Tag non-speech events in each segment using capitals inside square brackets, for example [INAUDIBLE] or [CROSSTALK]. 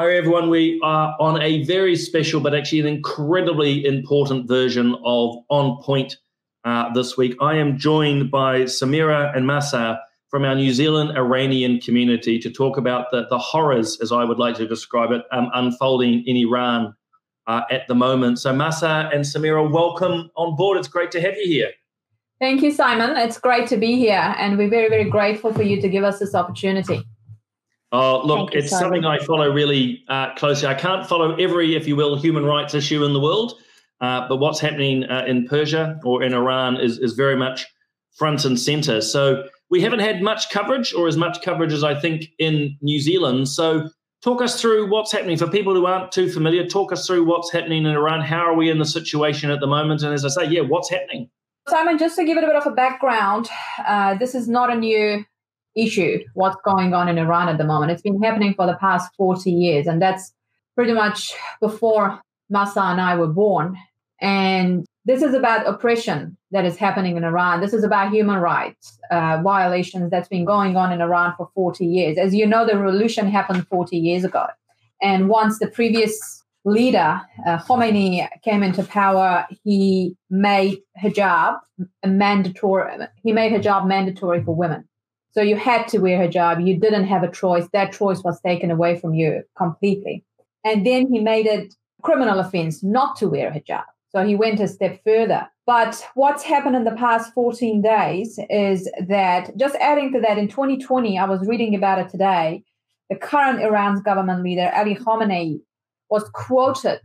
Hi, everyone. We are on a very special, but actually an incredibly important version of On Point uh, this week. I am joined by Samira and Masa from our New Zealand Iranian community to talk about the, the horrors, as I would like to describe it, um, unfolding in Iran uh, at the moment. So, Masa and Samira, welcome on board. It's great to have you here. Thank you, Simon. It's great to be here, and we're very, very grateful for you to give us this opportunity. Oh, look, it's something I follow really uh, closely. I can't follow every, if you will, human rights issue in the world, uh, but what's happening uh, in Persia or in Iran is, is very much front and center. So we haven't had much coverage, or as much coverage as I think in New Zealand. So talk us through what's happening for people who aren't too familiar. Talk us through what's happening in Iran. How are we in the situation at the moment? And as I say, yeah, what's happening? Simon, just to give it a bit of a background, uh, this is not a new issue what's going on in Iran at the moment. It's been happening for the past 40 years, and that's pretty much before Massa and I were born. And this is about oppression that is happening in Iran. This is about human rights uh, violations that's been going on in Iran for 40 years. As you know, the revolution happened 40 years ago. And once the previous leader, uh, Khomeini, came into power, he made hijab mandatory. He made hijab mandatory for women. So you had to wear hijab. You didn't have a choice. That choice was taken away from you completely. And then he made it criminal offense not to wear hijab. So he went a step further. But what's happened in the past 14 days is that just adding to that, in 2020, I was reading about it today. The current Iran's government leader, Ali Khamenei, was quoted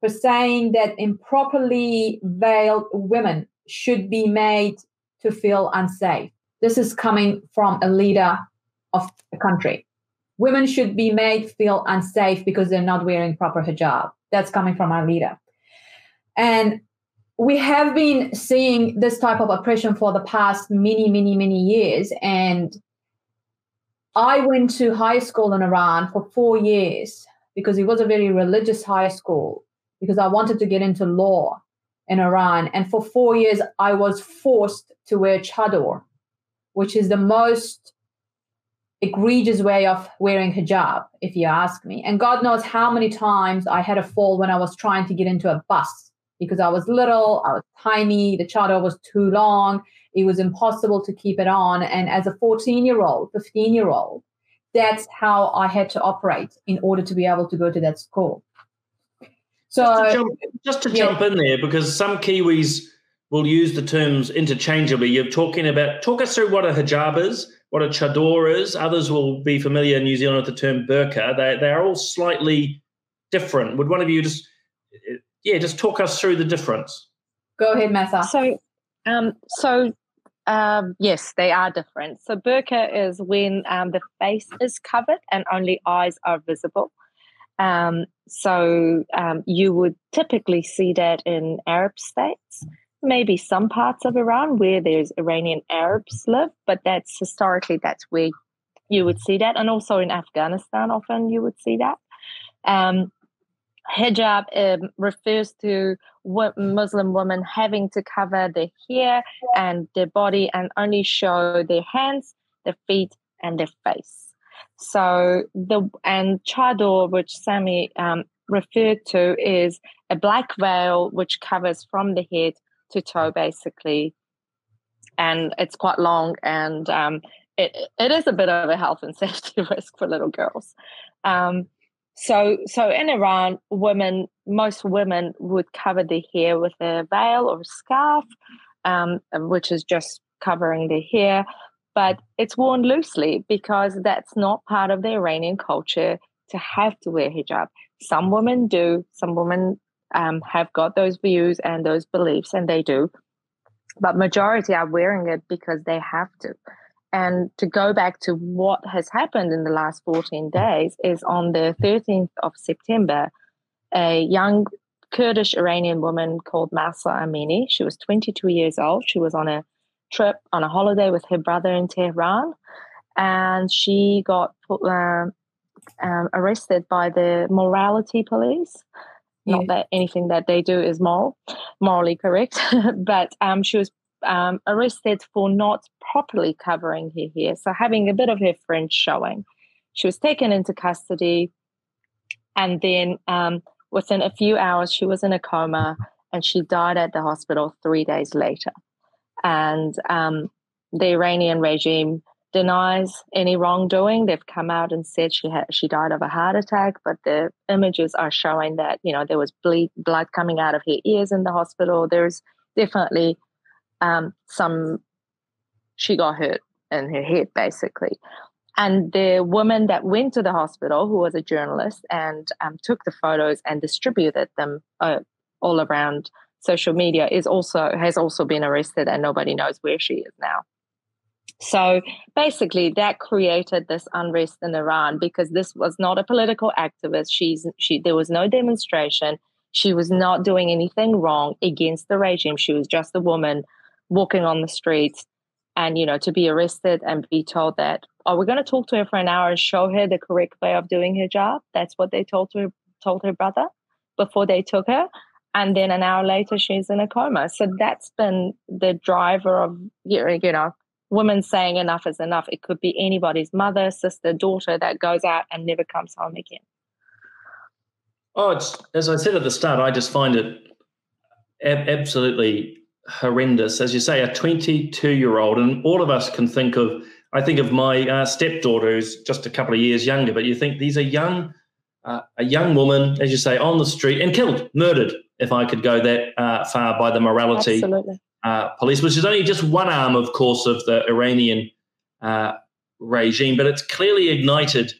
for saying that improperly veiled women should be made to feel unsafe. This is coming from a leader of a country. Women should be made feel unsafe because they're not wearing proper hijab. That's coming from our leader. And we have been seeing this type of oppression for the past many, many, many years. And I went to high school in Iran for four years because it was a very religious high school because I wanted to get into law in Iran. And for four years, I was forced to wear chador, which is the most egregious way of wearing hijab, if you ask me. And God knows how many times I had a fall when I was trying to get into a bus because I was little, I was tiny, the chador was too long, it was impossible to keep it on. And as a 14 year old, 15 year old, that's how I had to operate in order to be able to go to that school. So, just to jump, just to yeah. jump in there, because some Kiwis we'll use the terms interchangeably. You're talking about, talk us through what a hijab is, what a chador is. Others will be familiar in New Zealand with the term burqa. They, they are all slightly different. Would one of you just, yeah, just talk us through the difference? Go ahead, Masa. So, um, so um, yes, they are different. So burqa is when um, the face is covered and only eyes are visible. Um, so um, you would typically see that in Arab states maybe some parts of Iran where there's Iranian Arabs live, but that's historically that's where you would see that, and also in Afghanistan often you would see that. Um, hijab um, refers to Muslim women having to cover their hair and their body and only show their hands, their feet, and their face. So the and chador, which Sami um, referred to, is a black veil which covers from the head to toe basically and it's quite long and um, it, it is a bit of a health and [LAUGHS] safety [LAUGHS] risk for little girls. Um, so so in iran women most women would cover their hair with a veil or a scarf um, which is just covering their hair but it's worn loosely because that's not part of the iranian culture to have to wear hijab. Some women do some women um, have got those views and those beliefs, and they do. But majority are wearing it because they have to. And to go back to what has happened in the last 14 days is on the 13th of September, a young Kurdish Iranian woman called Mahsa Amini, she was 22 years old. She was on a trip on a holiday with her brother in Tehran, and she got uh, um, arrested by the morality police not yeah. that anything that they do is moral, morally correct, [LAUGHS] but um, she was um, arrested for not properly covering her hair, so having a bit of her fringe showing. She was taken into custody, And then um, within a few hours, she was in a coma and she died at the hospital three days later. And um, the Iranian regime denies any wrongdoing. They've come out and said she had she died of a heart attack, but the images are showing that you know there was blood coming out of her ears in the hospital. There's definitely um, some she got hurt in her head basically. And the woman that went to the hospital, who was a journalist, and um, took the photos and distributed them uh, all around social media, is also has also been arrested, and nobody knows where she is now. So basically, that created this unrest in Iran because this was not a political activist. She's she there was no demonstration. She was not doing anything wrong against the regime. She was just a woman walking on the streets, and you know to be arrested and be told that oh we're going to talk to her for an hour and show her the correct way of doing her job. That's what they told her told her brother before they took her and then an hour later she's in a coma so that's been the driver of you know women saying enough is enough. It could be anybody's mother, sister, daughter that goes out and never comes home again. Oh, it's as I said at the start, I just find it ab- absolutely horrendous. As you say, a 22 year old, and all of us can think of, I think of my uh, stepdaughter who's just a couple of years younger, but you think these are young, uh, a young woman, as you say, on the street and killed, murdered, if I could go that uh, far by the morality Absolutely uh, police, which is only just one arm, of course, of the Iranian uh, regime, but it's clearly ignited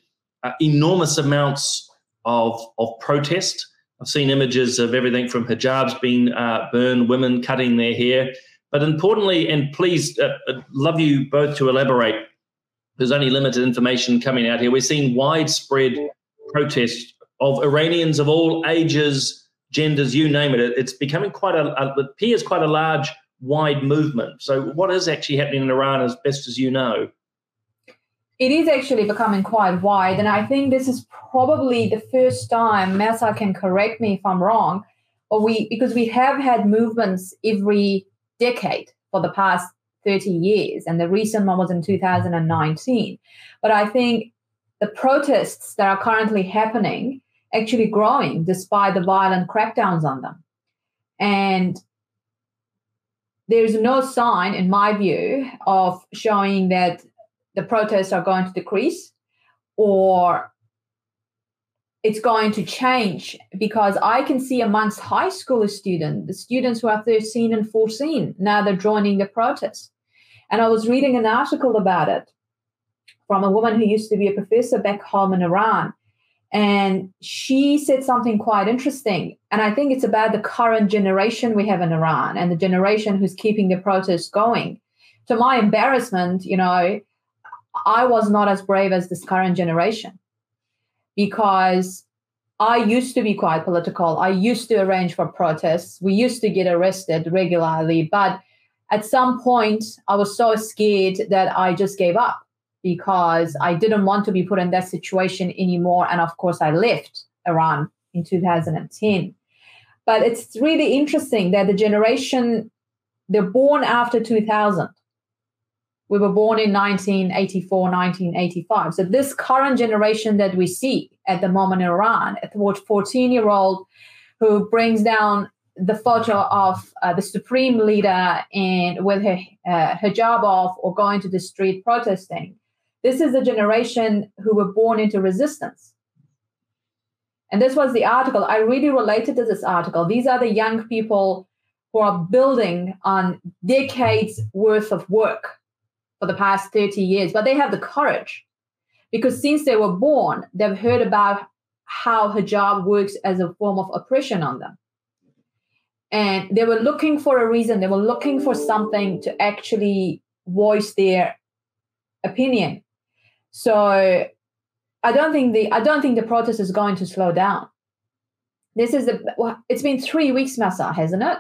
uh, enormous amounts of, of protest. I've seen images of everything from hijabs being uh, burned, women cutting their hair. But importantly, and please, uh, love you both to elaborate. There's only limited information coming out here. We're seeing widespread protest of Iranians of all ages, genders, you name it. It's becoming quite a, a appears quite a large wide movement. So, what is actually happening in Iran as best as you know? It is actually becoming quite wide. And I think this is probably the first time, Massa can correct me if I'm wrong, or we because we have had movements every decade for the past 30 years, and the recent one was in 2019. But I think the protests that are currently happening actually growing despite the violent crackdowns on them. And there's no sign, in my view, of showing that the protests are going to decrease or it's going to change because I can see amongst high school students, the students who are 13 and 14, now they're joining the protests. And I was reading an article about it from a woman who used to be a professor back home in Iran. And she said something quite interesting. And I think it's about the current generation we have in Iran and the generation who's keeping the protests going. To my embarrassment, you know, I was not as brave as this current generation because I used to be quite political. I used to arrange for protests. We used to get arrested regularly. But at some point, I was so scared that I just gave up because I didn't want to be put in that situation anymore. And of course, I left Iran in 2010. But it's really interesting that the generation, they're born after 2000. We were born in 1984, 1985. So this current generation that we see at the moment in Iran, a 14 year old who brings down the photo of uh, the supreme leader and with her uh, hijab off or going to the street protesting this is a generation who were born into resistance. And this was the article. I really related to this article. These are the young people who are building on decades worth of work for the past 30 years, but they have the courage because since they were born, they've heard about how hijab works as a form of oppression on them. And they were looking for a reason, they were looking for something to actually voice their opinion. So I don't think the I don't think the protest is going to slow down. This is the well, it's been three weeks, Massa, hasn't it?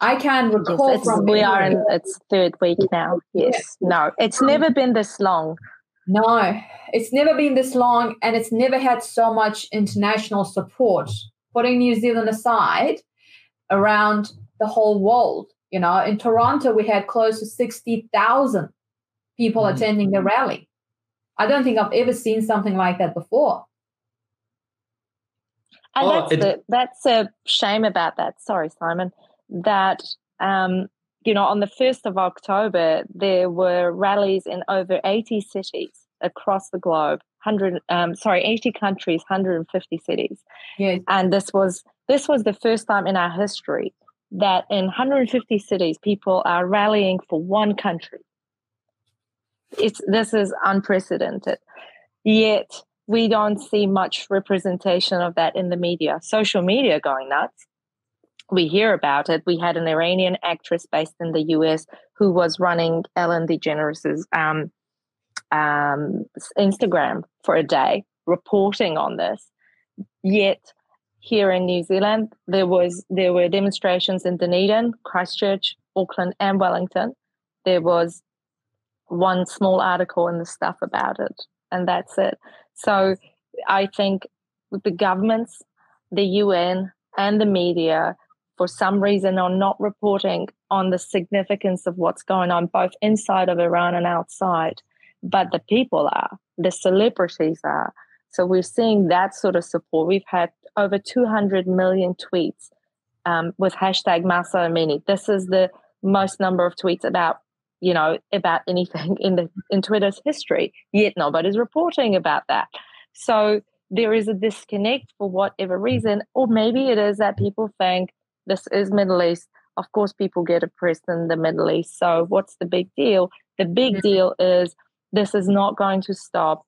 I can recall yes, from we are in its third week now. Yes, no, it's never been this long. No, it's never been this long, and it's never had so much international support. Putting New Zealand aside, around the whole world. You know, in Toronto, we had close to sixty thousand people mm-hmm. attending the rally. I don't think I've ever seen something like that before. And oh, that's, it, the, that's a shame about that. Sorry, Simon. That, um, you know, on the 1st of October, there were rallies in over 80 cities across the globe. 100 um, sorry 80 countries 150 cities yes. and this was this was the first time in our history that in 150 cities people are rallying for one country it's this is unprecedented. Yet we don't see much representation of that in the media. Social media going nuts. We hear about it. We had an iranian actress based in the us who was running ellen degeneres's um, um, instagram for a day reporting on this. Yet here in new zealand there was there were demonstrations in dunedin christchurch auckland and wellington. There was one small article in the stuff about it, and that's it. So I think the governments, the UN, and the media, for some reason, are not reporting on the significance of what's going on both inside of Iran and outside. But the people are, the celebrities are. So we're seeing that sort of support. We've had over 200 million tweets um, with hashtag Mahsa Amini. This is the most number of tweets about you know, about anything in the in Twitter's history. Yet nobody's reporting about that. So there is a disconnect for whatever reason, or maybe it is that people think this is Middle East. Of course, people get oppressed in the Middle East. So what's the big deal? The big mm-hmm. deal is this is not going to stop.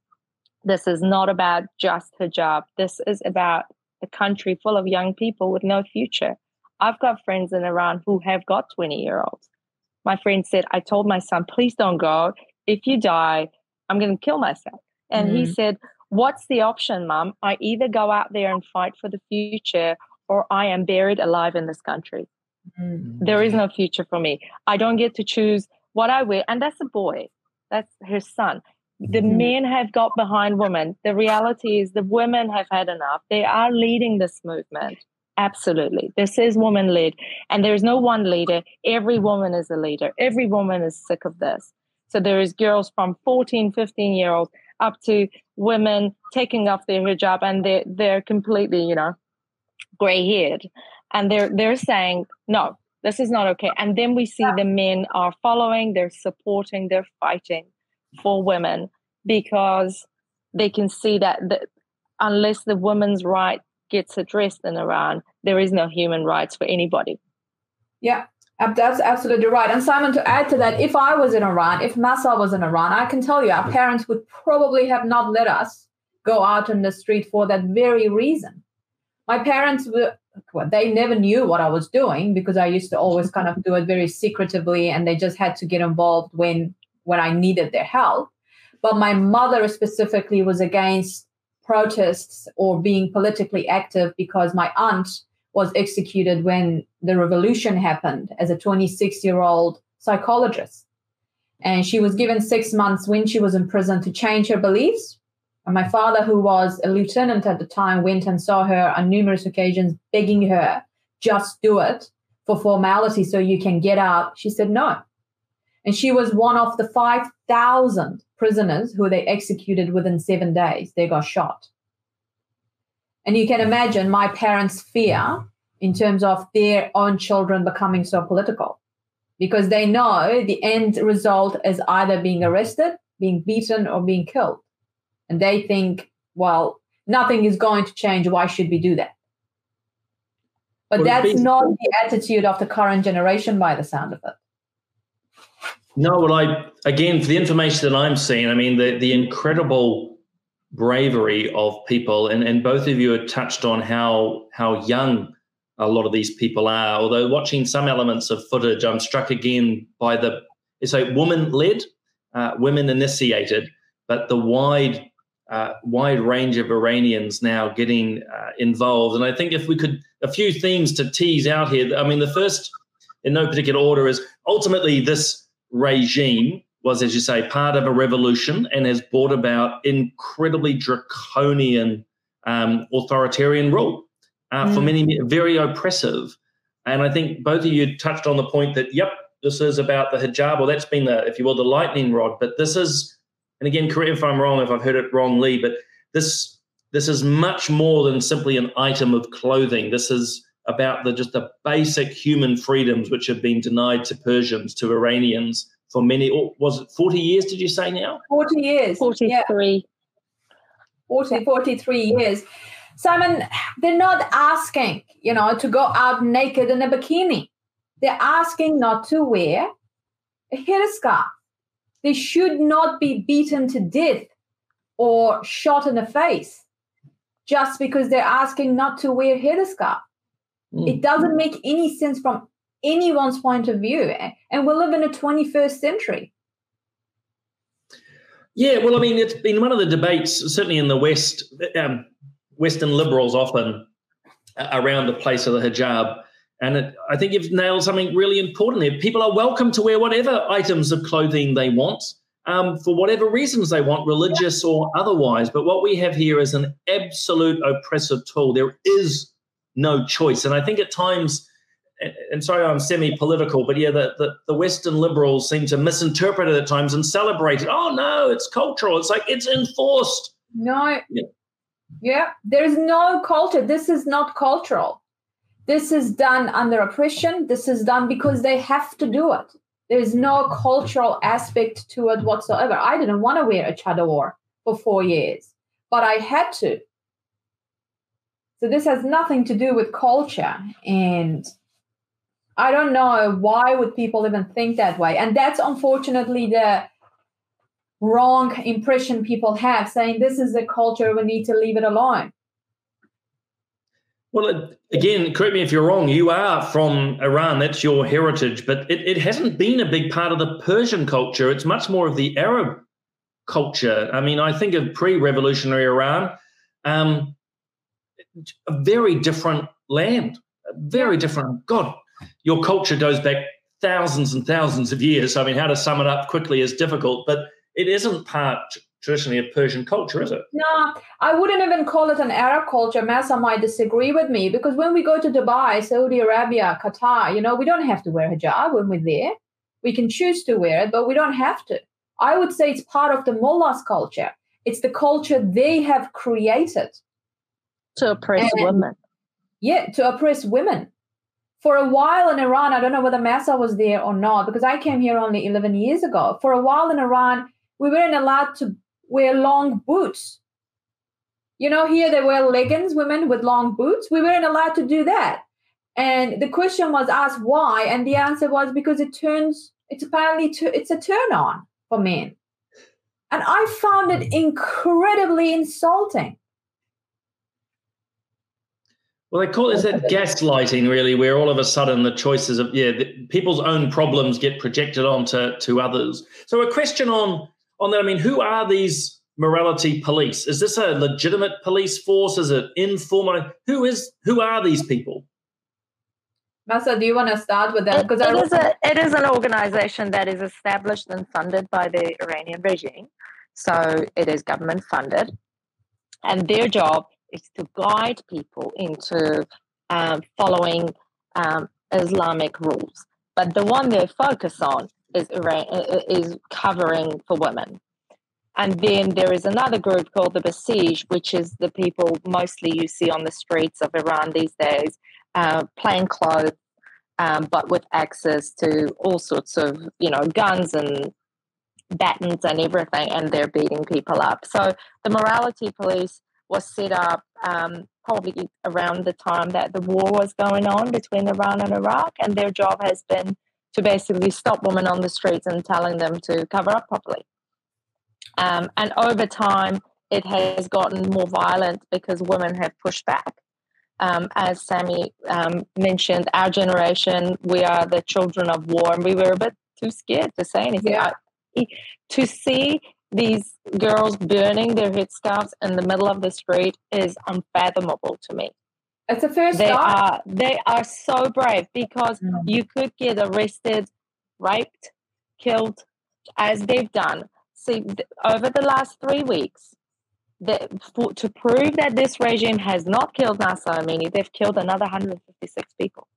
This is not about just hijab. This is about a country full of young people with no future. I've got friends in Iran who have got 20 year olds my friend said, I told my son, please don't go. If you die, I'm going to kill myself. And mm-hmm. he said, What's the option, mom? I either go out there and fight for the future or I am buried alive in this country. Mm-hmm. There is no future for me. I don't get to choose what I wear. And that's a boy, that's her son. The mm-hmm. men have got behind women. The reality is the women have had enough. They are leading this movement. Absolutely. This is woman led. And there's no one leader. Every woman is a leader. Every woman is sick of this. So there is girls from 14, 15 year olds up to women taking off their hijab and they're, they're completely, you know, gray haired. And they're, they're saying, no, this is not okay. And then we see the men are following, they're supporting, they're fighting for women because they can see that the, unless the women's right gets addressed in Iran, there is no human rights for anybody. Yeah, that's absolutely right. And Simon, to add to that, if I was in Iran, if Mahsa was in Iran, I can tell you our parents would probably have not let us go out in the street for that very reason. My parents were, well, they never knew what I was doing because I used to always kind of do it very secretively and they just had to get involved when when I needed their help. But my mother specifically was against protests or being politically active because my aunt was executed when the revolution happened as a 26 year old psychologist. And she was given six months when she was in prison to change her beliefs. And my father, who was a lieutenant at the time, went and saw her on numerous occasions, begging her, just do it for formality so you can get out. She said no. And she was one of the 5,000 prisoners who they executed within seven days. They got shot. And you can imagine my parents' fear in terms of their own children becoming so political because they know the end result is either being arrested, being beaten, or being killed. And they think, well, nothing is going to change. Why should we do that? But well, that's not the attitude of the current generation by the sound of it. No, well, I again for the information that I'm seeing, I mean the the incredible bravery of people, and and both of you had touched on how how young a lot of these people are. Although watching some elements of footage, I'm struck again by the it's a woman led, uh, women initiated, but the wide uh, wide range of Iranians now getting uh, involved. And I think if we could a few themes to tease out here. I mean, the first in no particular order is ultimately this regime was, as you say, part of a revolution and has brought about incredibly draconian um, authoritarian rule uh, mm. for many, very oppressive. And I think both of you touched on the point that, yep, this is about the hijab, or that's been the, if you will, the lightning rod. But this is, and again, correct if I'm wrong, if I've heard it wrongly, but this this is much more than simply an item of clothing. This is about the just the basic human freedoms which have been denied to Persians, to Iranians for many. Or was it forty years? Did you say now? Forty years. Forty-three. Yeah. 40, 43 years. Simon, they're not asking, you know, to go out naked in a bikini. They're asking not to wear a headscarf. They should not be beaten to death or shot in the face just because they're asking not to wear headscarf. Mm. It doesn't make any sense from anyone's point of view. And we live in a 21st century. Yeah, well, I mean, it's been one of the debates, certainly in the West, um, Western liberals often around the place of the hijab. And it, I think you've nailed something really important there. People are welcome to wear whatever items of clothing they want um, for whatever reasons they want, religious or otherwise. But what we have here is an absolute oppressive tool. There is no choice. And I think at times, and sorry, I'm semi-political, but yeah, the, the, the, Western liberals seem to misinterpret it at times and celebrate it. Oh no, it's cultural. It's like it's enforced. No. Yeah. yeah, there's no culture. This is not cultural. This is done under oppression. This is done because they have to do it. There's no cultural aspect to it whatsoever. I didn't want to wear a chador for four years, but I had to so this has nothing to do with culture. And I don't know why would people even think that way. And that's unfortunately the wrong impression people have saying this is the culture, we need to leave it alone. Well, again, correct me if you're wrong. You are from Iran, that's your heritage, but it, it hasn't been a big part of the Persian culture. It's much more of the Arab culture. I mean, I think of pre revolutionary Iran. Um, a very different land, very different. God, your culture goes back thousands and thousands of years. I mean, how to sum it up quickly is difficult, but it isn't part traditionally of Persian culture, is it? No, I wouldn't even call it an Arab culture. Massa might disagree with me because when we go to Dubai, Saudi Arabia, Qatar, you know, we don't have to wear hijab when we're there. We can choose to wear it, but we don't have to. I would say it's part of the mullah's culture. It's the culture they have created to oppress and, women. Yeah, to oppress women. For a while in Iran, I don't know whether Massa was there or not, because I came here only 11 years ago. For a while in Iran, we weren't allowed to wear long boots. You know, here they wear leggings, women with long boots. We weren't allowed to do that. And the question was asked why, and the answer was because it turns, it's apparently, to, it's a turn on for men. And I found it incredibly insulting. Well, they call it is that gaslighting, really, where all of a sudden the choices of yeah, the, people's own problems get projected onto to others. So, a question on on that. I mean, who are these morality police? Is this a legitimate police force? Is it informal? Who is who are these people? Massa, do you want to start with that? Because it, it is a it is an organization that is established and funded by the Iranian regime, so it is government funded, and their job is to guide people into um, following um, Islamic rules. But the one they focus on is is covering for women. And then there is another group called the Basij, which is the people mostly you see on the streets of Iran these days, uh, plain clothes, um, but with access to all sorts of, you know, guns and batons and everything, and they're beating people up. So the morality police was set up um, probably around the time that the war was going on between Iran and Iraq, and their job has been to basically stop women on the streets and telling them to cover up properly. Um, and over time, it has gotten more violent because women have pushed back. Um, as Sammy um, mentioned, our generation, we are the children of war, and we were a bit too scared to say anything. Yeah. I, to see these girls burning their headscarves in the middle of the street is unfathomable to me. It's a first they are they are so brave because mm. you could get arrested, raped, killed, as they've done. See, over the last three weeks, the, for, to prove that this regime has not killed Mahsa Amini, they've killed another 156 people.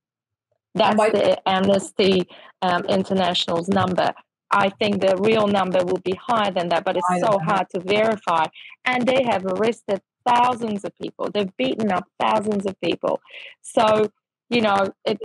That's the Amnesty um, International's number. I think the real number will be higher than that, but it's so hard to verify. And they have arrested thousands of people. They've beaten up thousands of people. So, you know, it,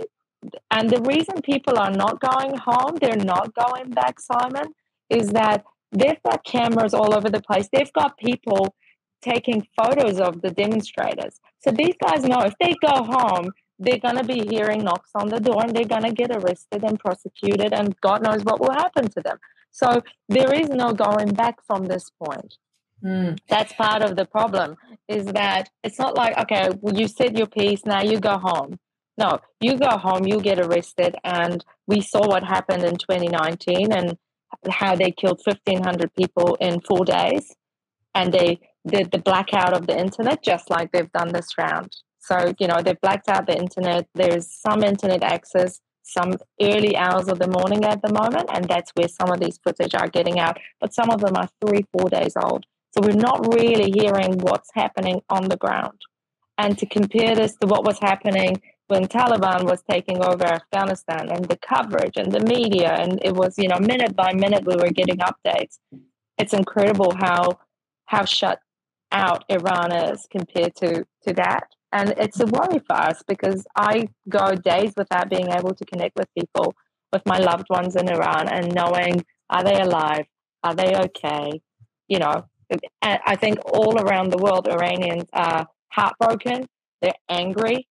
and the reason people are not going home, they're not going back, Simon, is that they've got cameras all over the place. They've got people taking photos of the demonstrators. So these guys know if they go home, they're going to be hearing knocks on the door and they're going to get arrested and prosecuted, and God knows what will happen to them. So there is no going back from this point. Mm. That's part of the problem is that it's not like, okay, well, you said your piece, now you go home. No, you go home, you get arrested. And we saw what happened in 2019 and how they killed 1,500 people in four days. And they did the blackout of the internet, just like they've done this round. So, you know, they've blacked out the internet. There's some internet access, some early hours of the morning at the moment. And that's where some of these footage are getting out. But some of them are three, four days old. So we're not really hearing what's happening on the ground. And to compare this to what was happening when Taliban was taking over Afghanistan and the coverage and the media, and it was, you know, minute by minute we were getting updates. It's incredible how how shut out Iran is compared to to that. And it's a worry for us because I go days without being able to connect with people, with my loved ones in Iran, and knowing are they alive? Are they okay? You know, I think all around the world, Iranians are heartbroken, they're angry,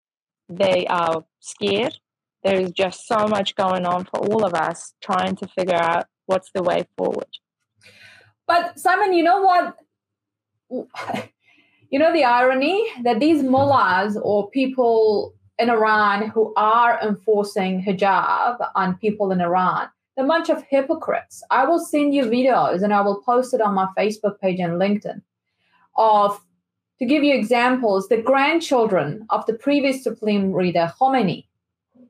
they are scared. There's just so much going on for all of us trying to figure out what's the way forward. But Simon, you know what? You know the irony that these mullahs or people in Iran who are enforcing hijab on people in Iran, they're a bunch of hypocrites. I will send you videos and I will post it on my Facebook page and LinkedIn of to give you examples, the grandchildren of the previous Supreme Leader Khomeini.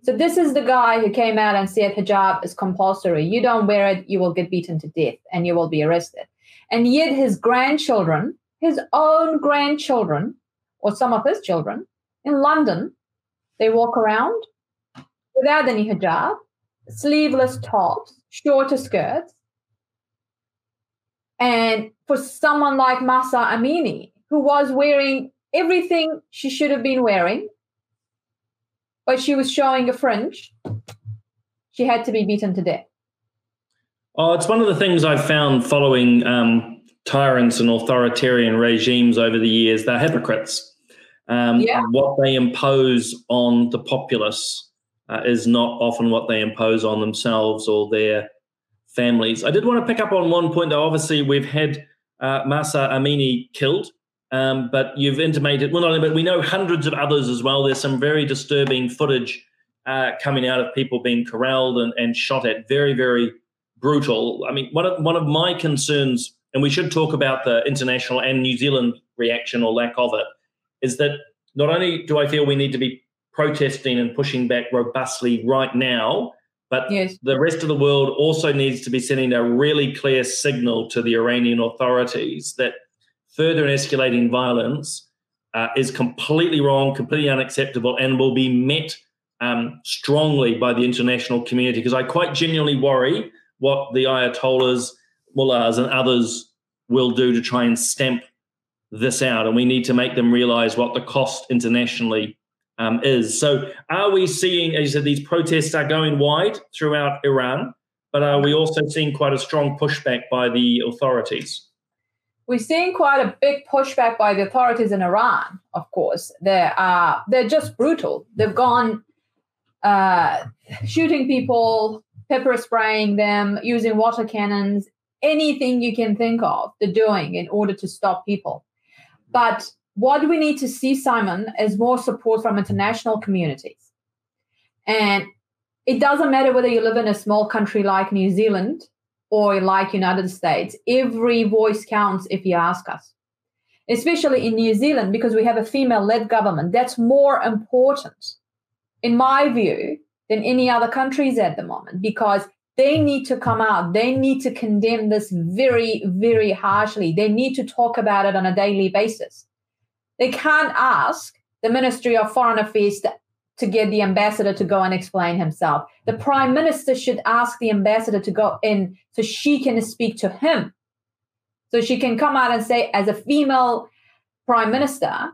So this is the guy who came out and said hijab is compulsory. You don't wear it, you will get beaten to death and you will be arrested. And yet his grandchildren, his own grandchildren, or some of his children in London, they walk around without any hijab, sleeveless tops, shorter skirts. And for someone like Mahsa Amini, who was wearing everything she should have been wearing, but she was showing a fringe. She had to be beaten to death. Oh, it's one of the things I've found following um, tyrants and authoritarian regimes over the years. They're hypocrites. Um, yeah. What they impose on the populace uh, is not often what they impose on themselves or their families. I did want to pick up on one point, though. Obviously, we've had uh, Mahsa Amini killed um, but you've intimated, well, not only, but we know hundreds of others as well. There's some very disturbing footage uh, coming out of people being corralled and, and shot at. Very, very brutal. I mean, one of, one of my concerns, and we should talk about the international and New Zealand reaction or lack of it, is that not only do I feel we need to be protesting and pushing back robustly right now, but yes. the rest of the world also needs to be sending a really clear signal to the Iranian authorities that further escalating violence uh, is completely wrong, completely unacceptable, and will be met um, strongly by the international community. Because I quite genuinely worry what the Ayatollahs, mullahs, and others will do to try and stamp this out. And we need to make them realize what the cost internationally um, is. So, are we seeing, as you said, these protests are going wide throughout Iran, but are we also seeing quite a strong pushback by the authorities? we're seeing quite a big pushback by the authorities in Iran. Of course, they are they're just brutal. They've gone uh, shooting people, pepper spraying them, using water cannons, anything you can think of. They're doing in order to stop people. But what we need to see, Simon, is more support from international communities. And it doesn't matter whether you live in a small country like New Zealand or like United States, every voice counts if you ask us. Especially in New Zealand, because we have a female-led government, that's more important, in my view, than any other countries at the moment, because they need to come out. They need to condemn this very, very harshly. They need to talk about it on a daily basis. They can't ask the Ministry of Foreign Affairs to to get the ambassador to go and explain himself. The prime minister should ask the ambassador to go in so she can speak to him. So she can come out and say, as a female Prime Minister,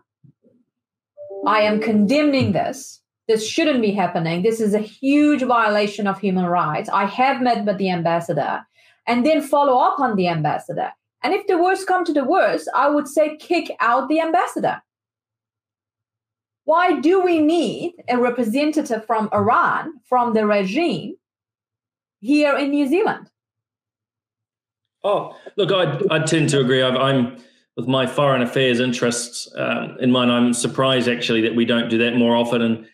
I am condemning this. This shouldn't be happening. This is a huge violation of human rights. I have met with the ambassador and then follow up on the ambassador. And if the worst come to the worst, I would say kick out the ambassador. Why do we need a representative from Iran, from the regime, here in New Zealand? Oh, look, I, I tend to agree. i am with my foreign affairs interests um, in mind. I'm surprised actually that we don't do that more often. And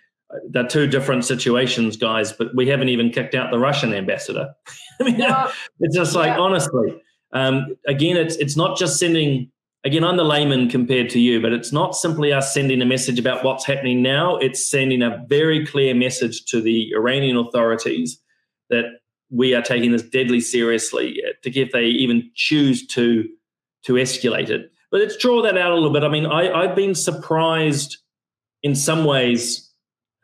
they're two different situations, guys. But we haven't even kicked out the Russian ambassador. [LAUGHS] I mean, it's just like yeah. honestly. Um, again, it's it's not just sending. Again, I'm the layman compared to you, but it's not simply us sending a message about what's happening now. It's sending a very clear message to the Iranian authorities that we are taking this deadly seriously. Uh, to if they even choose to to escalate it, but let's draw that out a little bit. I mean, I, I've been surprised in some ways,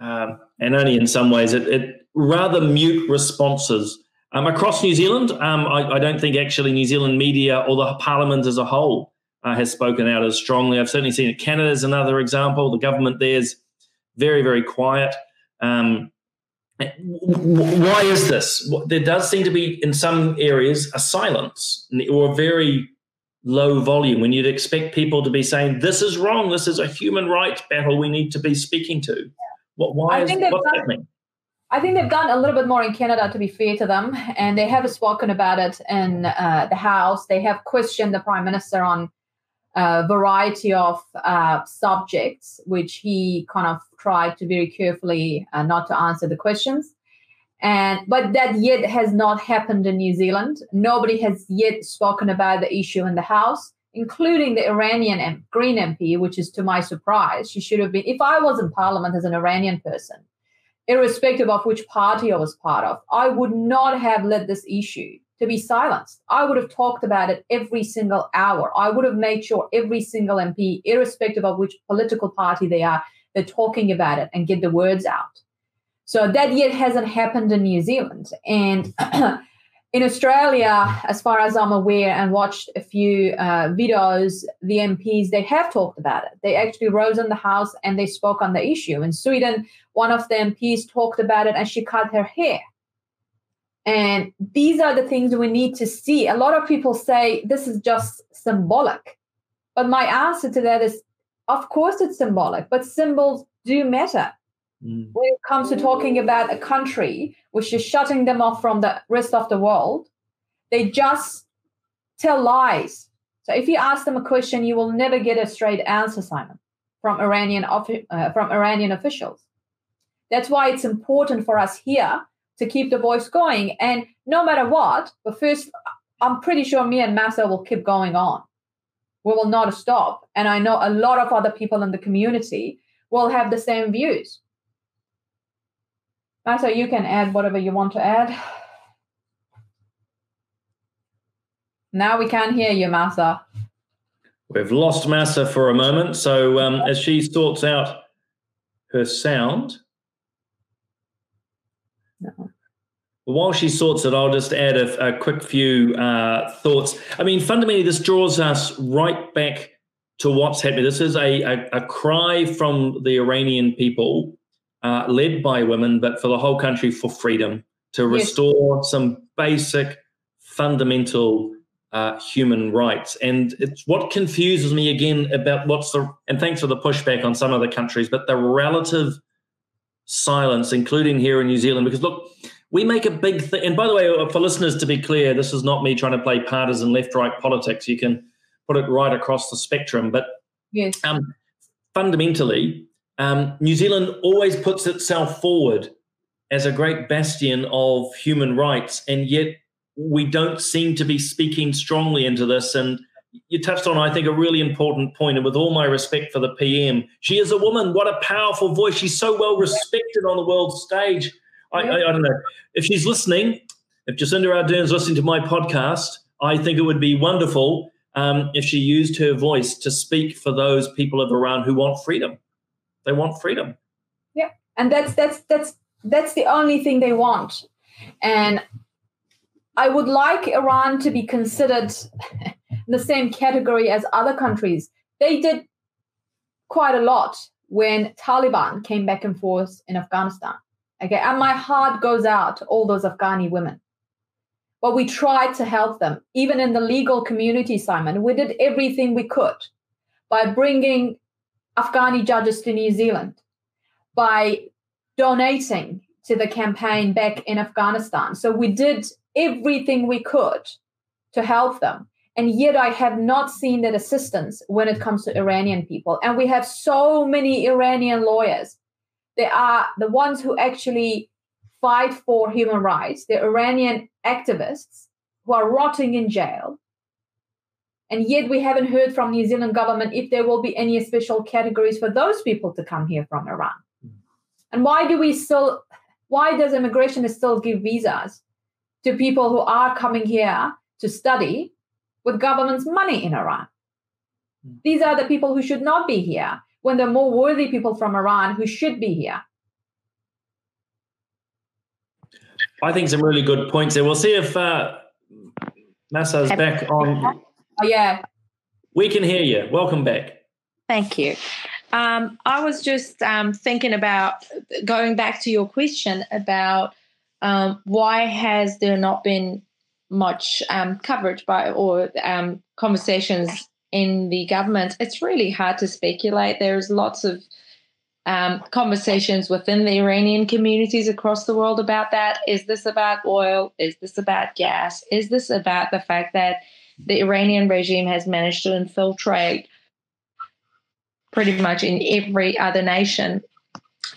um, and only in some ways, it, it rather mute responses um, across New Zealand, um, I, I, don't think actually New Zealand media or the parliament as a whole uh, has spoken out as strongly. I've certainly seen it. Canada is another example. The government there's very, very quiet. Um, why is this? There does seem to be, in some areas, a silence or a very low volume when you'd expect people to be saying, This is wrong. This is a human rights battle we need to be speaking to. What, why I is what's happening? I think they've done a little bit more in Canada, to be fair to them, and they have spoken about it in uh, the House. They have questioned the Prime Minister on a variety of uh, subjects, which he kind of tried to very carefully uh, not to answer the questions. And but that yet has not happened in New Zealand. Nobody has yet spoken about the issue in the House, including the Iranian Green MP, which is to my surprise. She should have been. If I was in Parliament as an Iranian person irrespective of which party I was part of, I would not have let this issue to be silenced. I would have talked about it every single hour. I would have made sure every single MP, irrespective of which political party they are, they're talking about it and get the words out. So that yet hasn't happened in New Zealand. And [CLEARS THROAT] in Australia, as far as I'm aware, and watched a few uh, videos, the MPs they have talked about it. They actually rose in the House and they spoke on the issue. In Sweden, one of the MPs talked about it and she cut her hair. And these are the things we need to see. A lot of people say this is just symbolic, but my answer to that is, of course, it's symbolic, but symbols do matter. Mm. When it comes to talking about a country which is shutting them off from the rest of the world, they just tell lies. So if you ask them a question, you will never get a straight answer, Simon, from Iranian uh, from Iranian officials. That's why it's important for us here to keep the voice going. And no matter what, but first, I'm pretty sure me and Massa will keep going on. We will not stop. And I know a lot of other people in the community will have the same views. Massa, you can add whatever you want to add. Now we can't hear you, Massa. We've lost Massa for a moment. So um, as she sorts out her sound. No. While she sorts it, I'll just add a, a quick few uh, thoughts. I mean, fundamentally, this draws us right back to what's happening. This is a, a, a cry from the Iranian people uh, led by women, but for the whole country for freedom, to restore yes. some basic, fundamental uh, human rights. And it's what confuses me again about what's the, and thanks for the pushback on some other countries, but the relative silence, including here in New Zealand, because look, we make a big thing. And by the way, uh, for listeners to be clear, this is not me trying to play partisan left right politics. You can put it right across the spectrum. But yes. um, fundamentally, um, New Zealand always puts itself forward as a great bastion of human rights, and yet we don't seem to be speaking strongly into this. And you touched on, I think, a really important point. And with all my respect for the PM, she is a woman. What a powerful voice. She's so well respected on the world stage. I, I, I don't know. If she's listening, if Jacinda Ardern is listening to my podcast, I think it would be wonderful um, if she used her voice to speak for those people of Iran who want freedom. They want freedom. Yeah, and that's that's that's that's the only thing they want. And I would like Iran to be considered in [LAUGHS] the same category as other countries. They did quite a lot when Taliban came back and forth in Afghanistan. Okay, and my heart goes out to all those Afghani women. But we tried to help them, even in the legal community, Simon. We did everything we could by bringing Afghani judges to New Zealand, by donating to the campaign back in Afghanistan. So we did everything we could to help them. And yet I have not seen that assistance when it comes to Iranian people. And we have so many Iranian lawyers. They are the ones who actually fight for human rights. The Iranian activists who are rotting in jail. And yet we haven't heard from New Zealand government if there will be any special categories for those people to come here from Iran. And why do we still why does immigration still give visas to people who are coming here to study with government's money in Iran? Hmm. These are the people who should not be here when there are more worthy people from Iran who should be here. I think some really good points there. We'll see if uh, Massa's back on. Oh, yeah. We can hear you. Welcome back. Thank you. Um, I was just um, thinking about going back to your question about um, why has there not been much um, coverage by or um, conversations in the government. It's really hard to speculate. There's lots of um, conversations within the Iranian communities across the world about that. Is this about oil? Is this about gas? Is this about the fact that the Iranian regime has managed to infiltrate pretty much in every other nation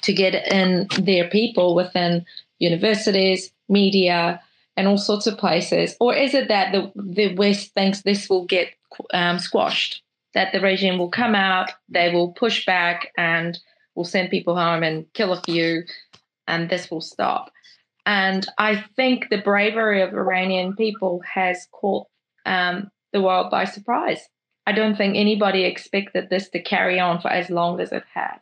to get in their people within universities, media, and all sorts of places? Or is it that the, the West thinks this will get um, squashed, that the regime will come out, they will push back, and will send people home and kill a few, and this will stop? And I think the bravery of Iranian people has caught um, the world by surprise. I don't think anybody expected this to carry on for as long as it has.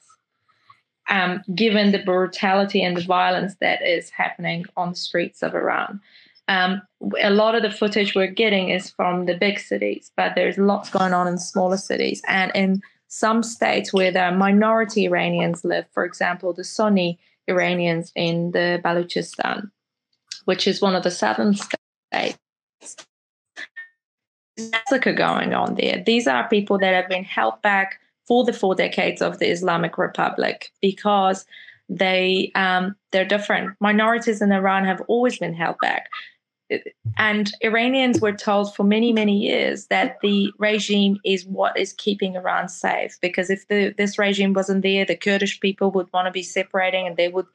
Um, given the brutality and the violence that is happening on the streets of Iran. Um, a lot of the footage we're getting is from the big cities, but there's lots going on in smaller cities. And in some states where the minority Iranians live, for example, the Sunni Iranians in the Baluchistan, which is one of the southern states, massacre going on there. These are people that have been held back for the four decades of the Islamic Republic because they um, they're different. Minorities in Iran have always been held back. And Iranians were told for many, many years that the regime is what is keeping Iran safe. Because if the, this regime wasn't there, the Kurdish people would want to be separating and they would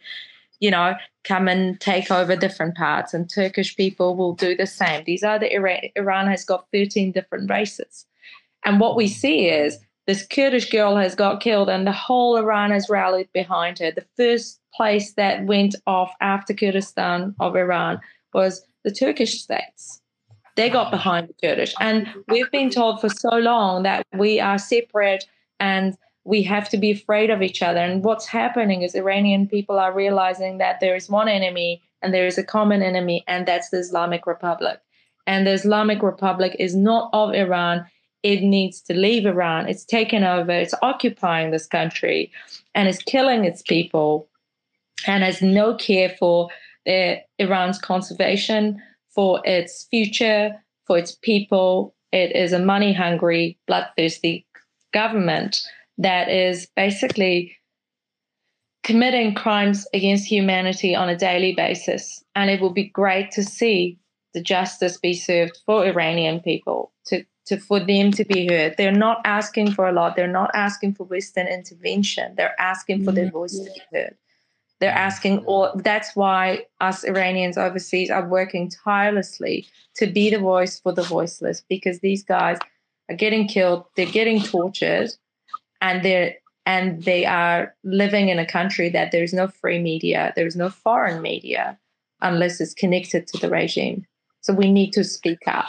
you know, come and take over different parts, and Turkish people will do the same. These are the Iran, Iran has got 13 different races. And what we see is this Kurdish girl has got killed, and the whole Iran has rallied behind her. The first place that went off after Kurdistan of Iran was the Turkish states. They got behind the Kurdish. And we've been told for so long that we are separate and we have to be afraid of each other. And what's happening is Iranian people are realizing that there is one enemy and there is a common enemy, and that's the Islamic Republic. And the Islamic Republic is not of Iran. It needs to leave Iran. It's taken over, it's occupying this country, and it's killing its people, and has no care for the, Iran's conservation, for its future, for its people. It is a money hungry, bloodthirsty government that is basically committing crimes against humanity on a daily basis. And it will be great to see the justice be served for Iranian people, to, to for them to be heard. They're not asking for a lot. They're not asking for Western intervention. They're asking for their mm-hmm. voice to be heard. They're asking all that's why us Iranians overseas are working tirelessly to be the voice for the voiceless because these guys are getting killed, they're getting tortured, and they're and they are living in a country that there's no free media, there's no foreign media unless it's connected to the regime. So we need to speak up.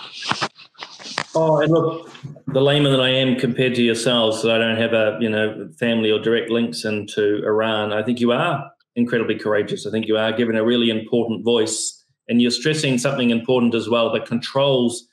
Oh, and look, the layman that I am compared to yourselves, so I don't have a you know family or direct links into Iran. I think you are incredibly courageous. I think you are given a really important voice, and you're stressing something important as well: the controls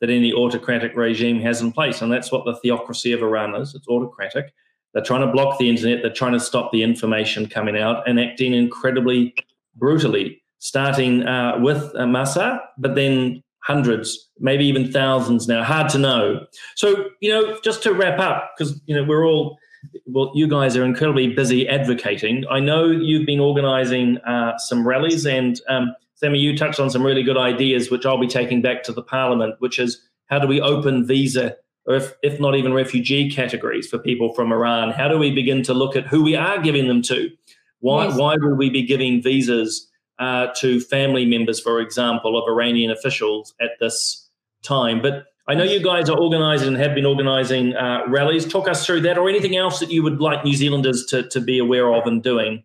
that any autocratic regime has in place. And that's what the theocracy of Iran is it's autocratic. They're trying to block the internet. They're trying to stop the information coming out and acting incredibly brutally, starting uh, with uh, Mahsa, but then hundreds, maybe even thousands now. Hard to know. So, you know, just to wrap up, because, you know, we're all, well, you guys are incredibly busy advocating. I know you've been organizing uh, some rallies, and um, Sammy, you touched on some really good ideas, which I'll be taking back to the parliament, which is how do we open visa or if, if not even refugee categories for people from Iran? How do we begin to look at who we are giving them to? Why, yes. why would we be giving visas uh, to family members, for example, of Iranian officials at this time? But I know you guys are organising and have been organising uh, rallies. Talk us through that or anything else that you would like New Zealanders to, to be aware of and doing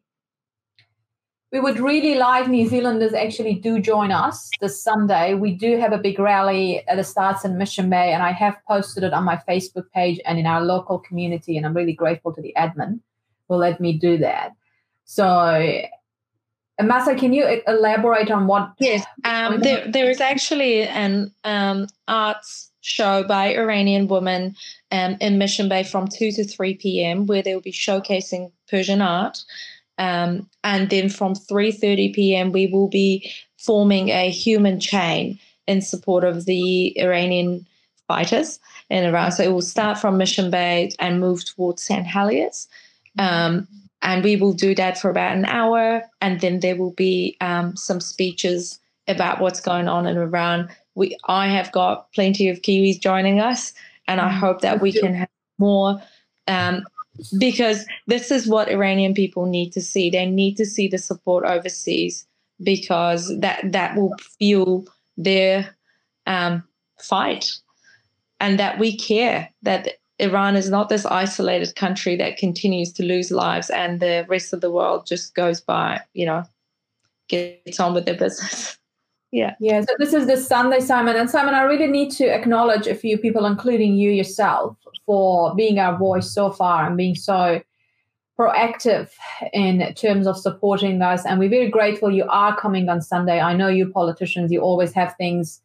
we would really like New Zealanders actually do join us this Sunday. We do have a big rally that starts in Mission Bay, and I have posted it on my Facebook page and in our local community. And I'm really grateful to the admin who let me do that. So, Masa, can you elaborate on what? Yes, um, there, there is actually an um, arts show by Iranian women um, in Mission Bay from 2 to 3 p.m., where they will be showcasing Persian art. Um, and then from 3.30 p.m., we will be forming a human chain in support of the Iranian fighters in Iran. So it will start from Mission Bay and move towards St. Heliers. Um, and we will do that for about an hour. And then there will be um, some speeches about what's going on in Iran. We, I have got plenty of Kiwis joining us, and I mm-hmm. hope that we can have more um, because this is what Iranian people need to see. They need to see the support overseas because that that will fuel their um, fight, and that we care that Iran is not this isolated country that continues to lose lives, and the rest of the world just goes by, you know, gets on with their business. [LAUGHS] yeah. Yeah. So this is this Sunday, Simon. And Simon, I really need to acknowledge a few people, including you yourself, for being our voice so far and being so proactive in terms of supporting us. And we're very grateful you are coming on Sunday. I know you politicians, you always have things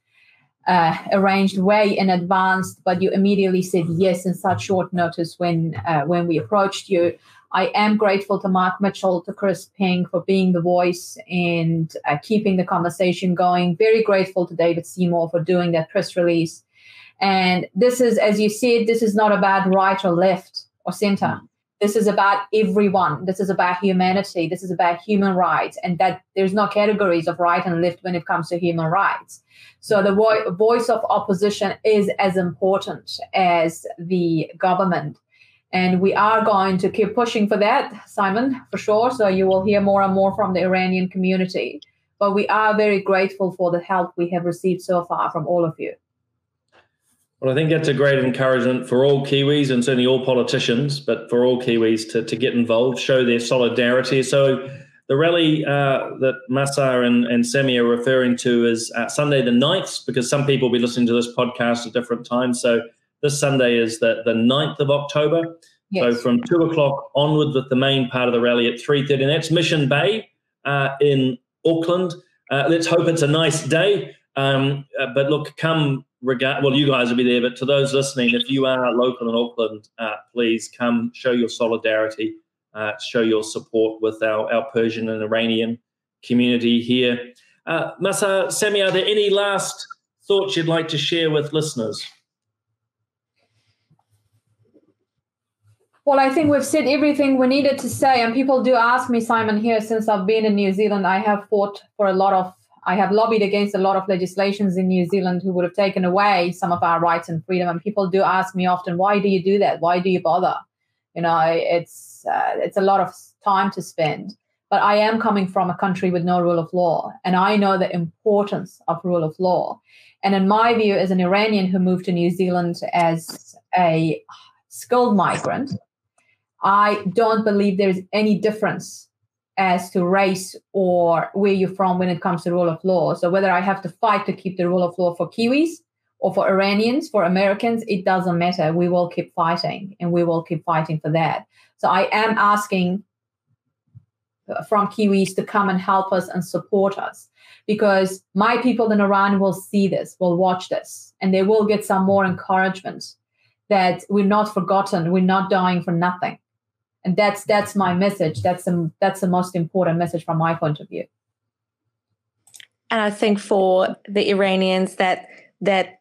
uh, arranged way in advance, but you immediately said yes in such short notice when uh, when we approached you. I am grateful to Mark Mitchell, to Chris Penk for being the voice and uh, keeping the conversation going. Very grateful to David Seymour for doing that press release. And this is, as you said, this is not about right or left or center. Mm. This is about everyone. This is about humanity. This is about human rights, and that there's no categories of right and left when it comes to human rights. So the vo- voice of opposition is as important as the government. And we are going to keep pushing for that, Simon, for sure. So you will hear more and more from the Iranian community. But we are very grateful for the help we have received so far from all of you. Well, I think that's a great encouragement for all Kiwis and certainly all politicians, but for all Kiwis to, to get involved, show their solidarity. So, the rally uh, that Masa and, and Semi are referring to is uh, Sunday the 9th, because some people will be listening to this podcast at different times. So, this Sunday is the, the 9th of October. Yes. So, from 2 o'clock onward with the main part of the rally at 3.30. And that's Mission Bay uh, in Auckland. Uh, let's hope it's a nice day. Um, uh, but look, come regard well you guys will be there but to those listening if you are local in auckland uh, please come show your solidarity uh, show your support with our, our persian and iranian community here uh, masa semi are there any last thoughts you'd like to share with listeners Well, I think we've said everything we needed to say, and people do ask me, Simon, here since I've been in New Zealand, I have fought for a lot of I have lobbied against a lot of legislations in New Zealand who would have taken away some of our rights and freedom. And people do ask me often, why do you do that? Why do you bother? You know, it's uh, it's a lot of time to spend. But I am coming from a country with no rule of law, and I know the importance of rule of law. And in my view, as an Iranian who moved to New Zealand as a skilled migrant, I don't believe there is any difference as to race or where you're from when it comes to rule of law. So whether I have to fight to keep the rule of law for Kiwis or for Iranians, for Americans, it doesn't matter. We will keep fighting and we will keep fighting for that. So I am asking from Kiwis to come and help us and support us because my people in Iran will see this, will watch this, and they will get some more encouragement that we're not forgotten, we're not dying for nothing and that's that's my message. That's the that's the most important message from my point of view. And i think for the iranians that that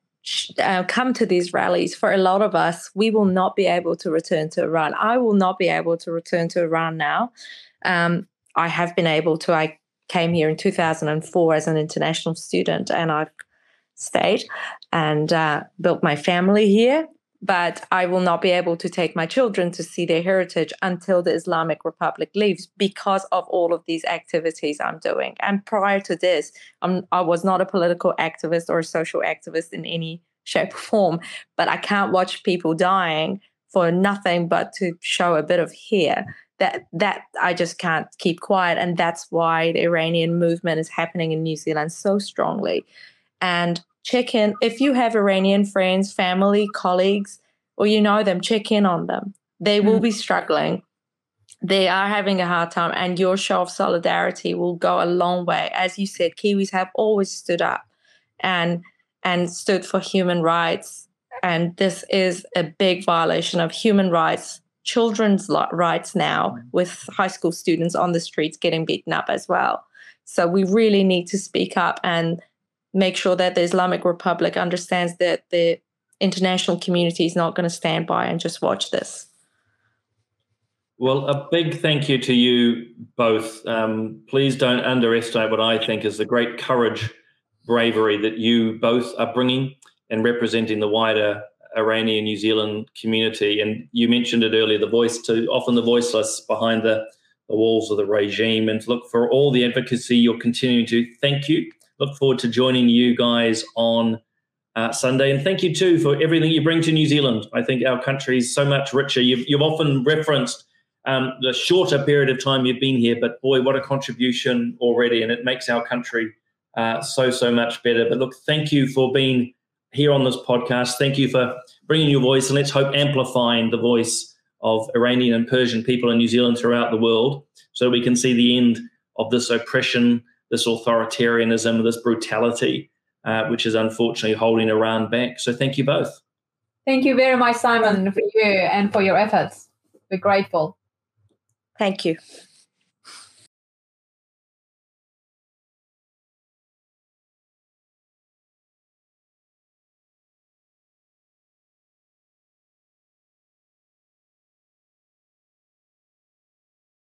uh, come to these rallies for a lot of us we will not be able to return to iran. I will not be able to return to iran now. Um, i have been able to. I came here in 2004 as an international student and i've stayed and uh, built my family here but I will not be able to take my children to see their heritage until the Islamic Republic leaves because of all of these activities I'm doing. And prior to this, I'm, I was not a political activist or a social activist in any shape or form, but I can't watch people dying for nothing but to show a bit of hair. That that I just can't keep quiet, and that's why the Iranian movement is happening in New Zealand so strongly. And check in if you have Iranian friends, family, colleagues, or you know them, check in on them. They will mm. be struggling. They are having a hard time, and your show of solidarity will go a long way. As you said, Kiwis have always stood up and and stood for human rights. And this is a big violation of human rights, children's rights now, with high school students on the streets getting beaten up as well. So we really need to speak up and make sure that the Islamic Republic understands that the international community is not going to stand by and just watch this. Well, a big thank you to you both. Um, please don't underestimate what I think is the great courage, bravery that you both are bringing and representing the wider Iranian New Zealand community. And you mentioned it earlier, the voice to often the voiceless behind the, the walls of the regime. And to look for all the advocacy you're continuing to. Thank you look forward to joining you guys on uh, Sunday. And thank you too for everything you bring to New Zealand. I think our country is so much richer. You've, you've often referenced um, the shorter period of time you've been here, but boy, what a contribution already. And it makes our country uh, so, so much better. But look, thank you for being here on this podcast. Thank you for bringing your voice and let's hope amplifying the voice of Iranian and Persian people in New Zealand throughout the world so we can see the end of this oppression this authoritarianism, this brutality, uh, which is unfortunately holding Iran back. So thank you both. Thank you very much, Simon, for you and for your efforts. We're grateful. Thank you.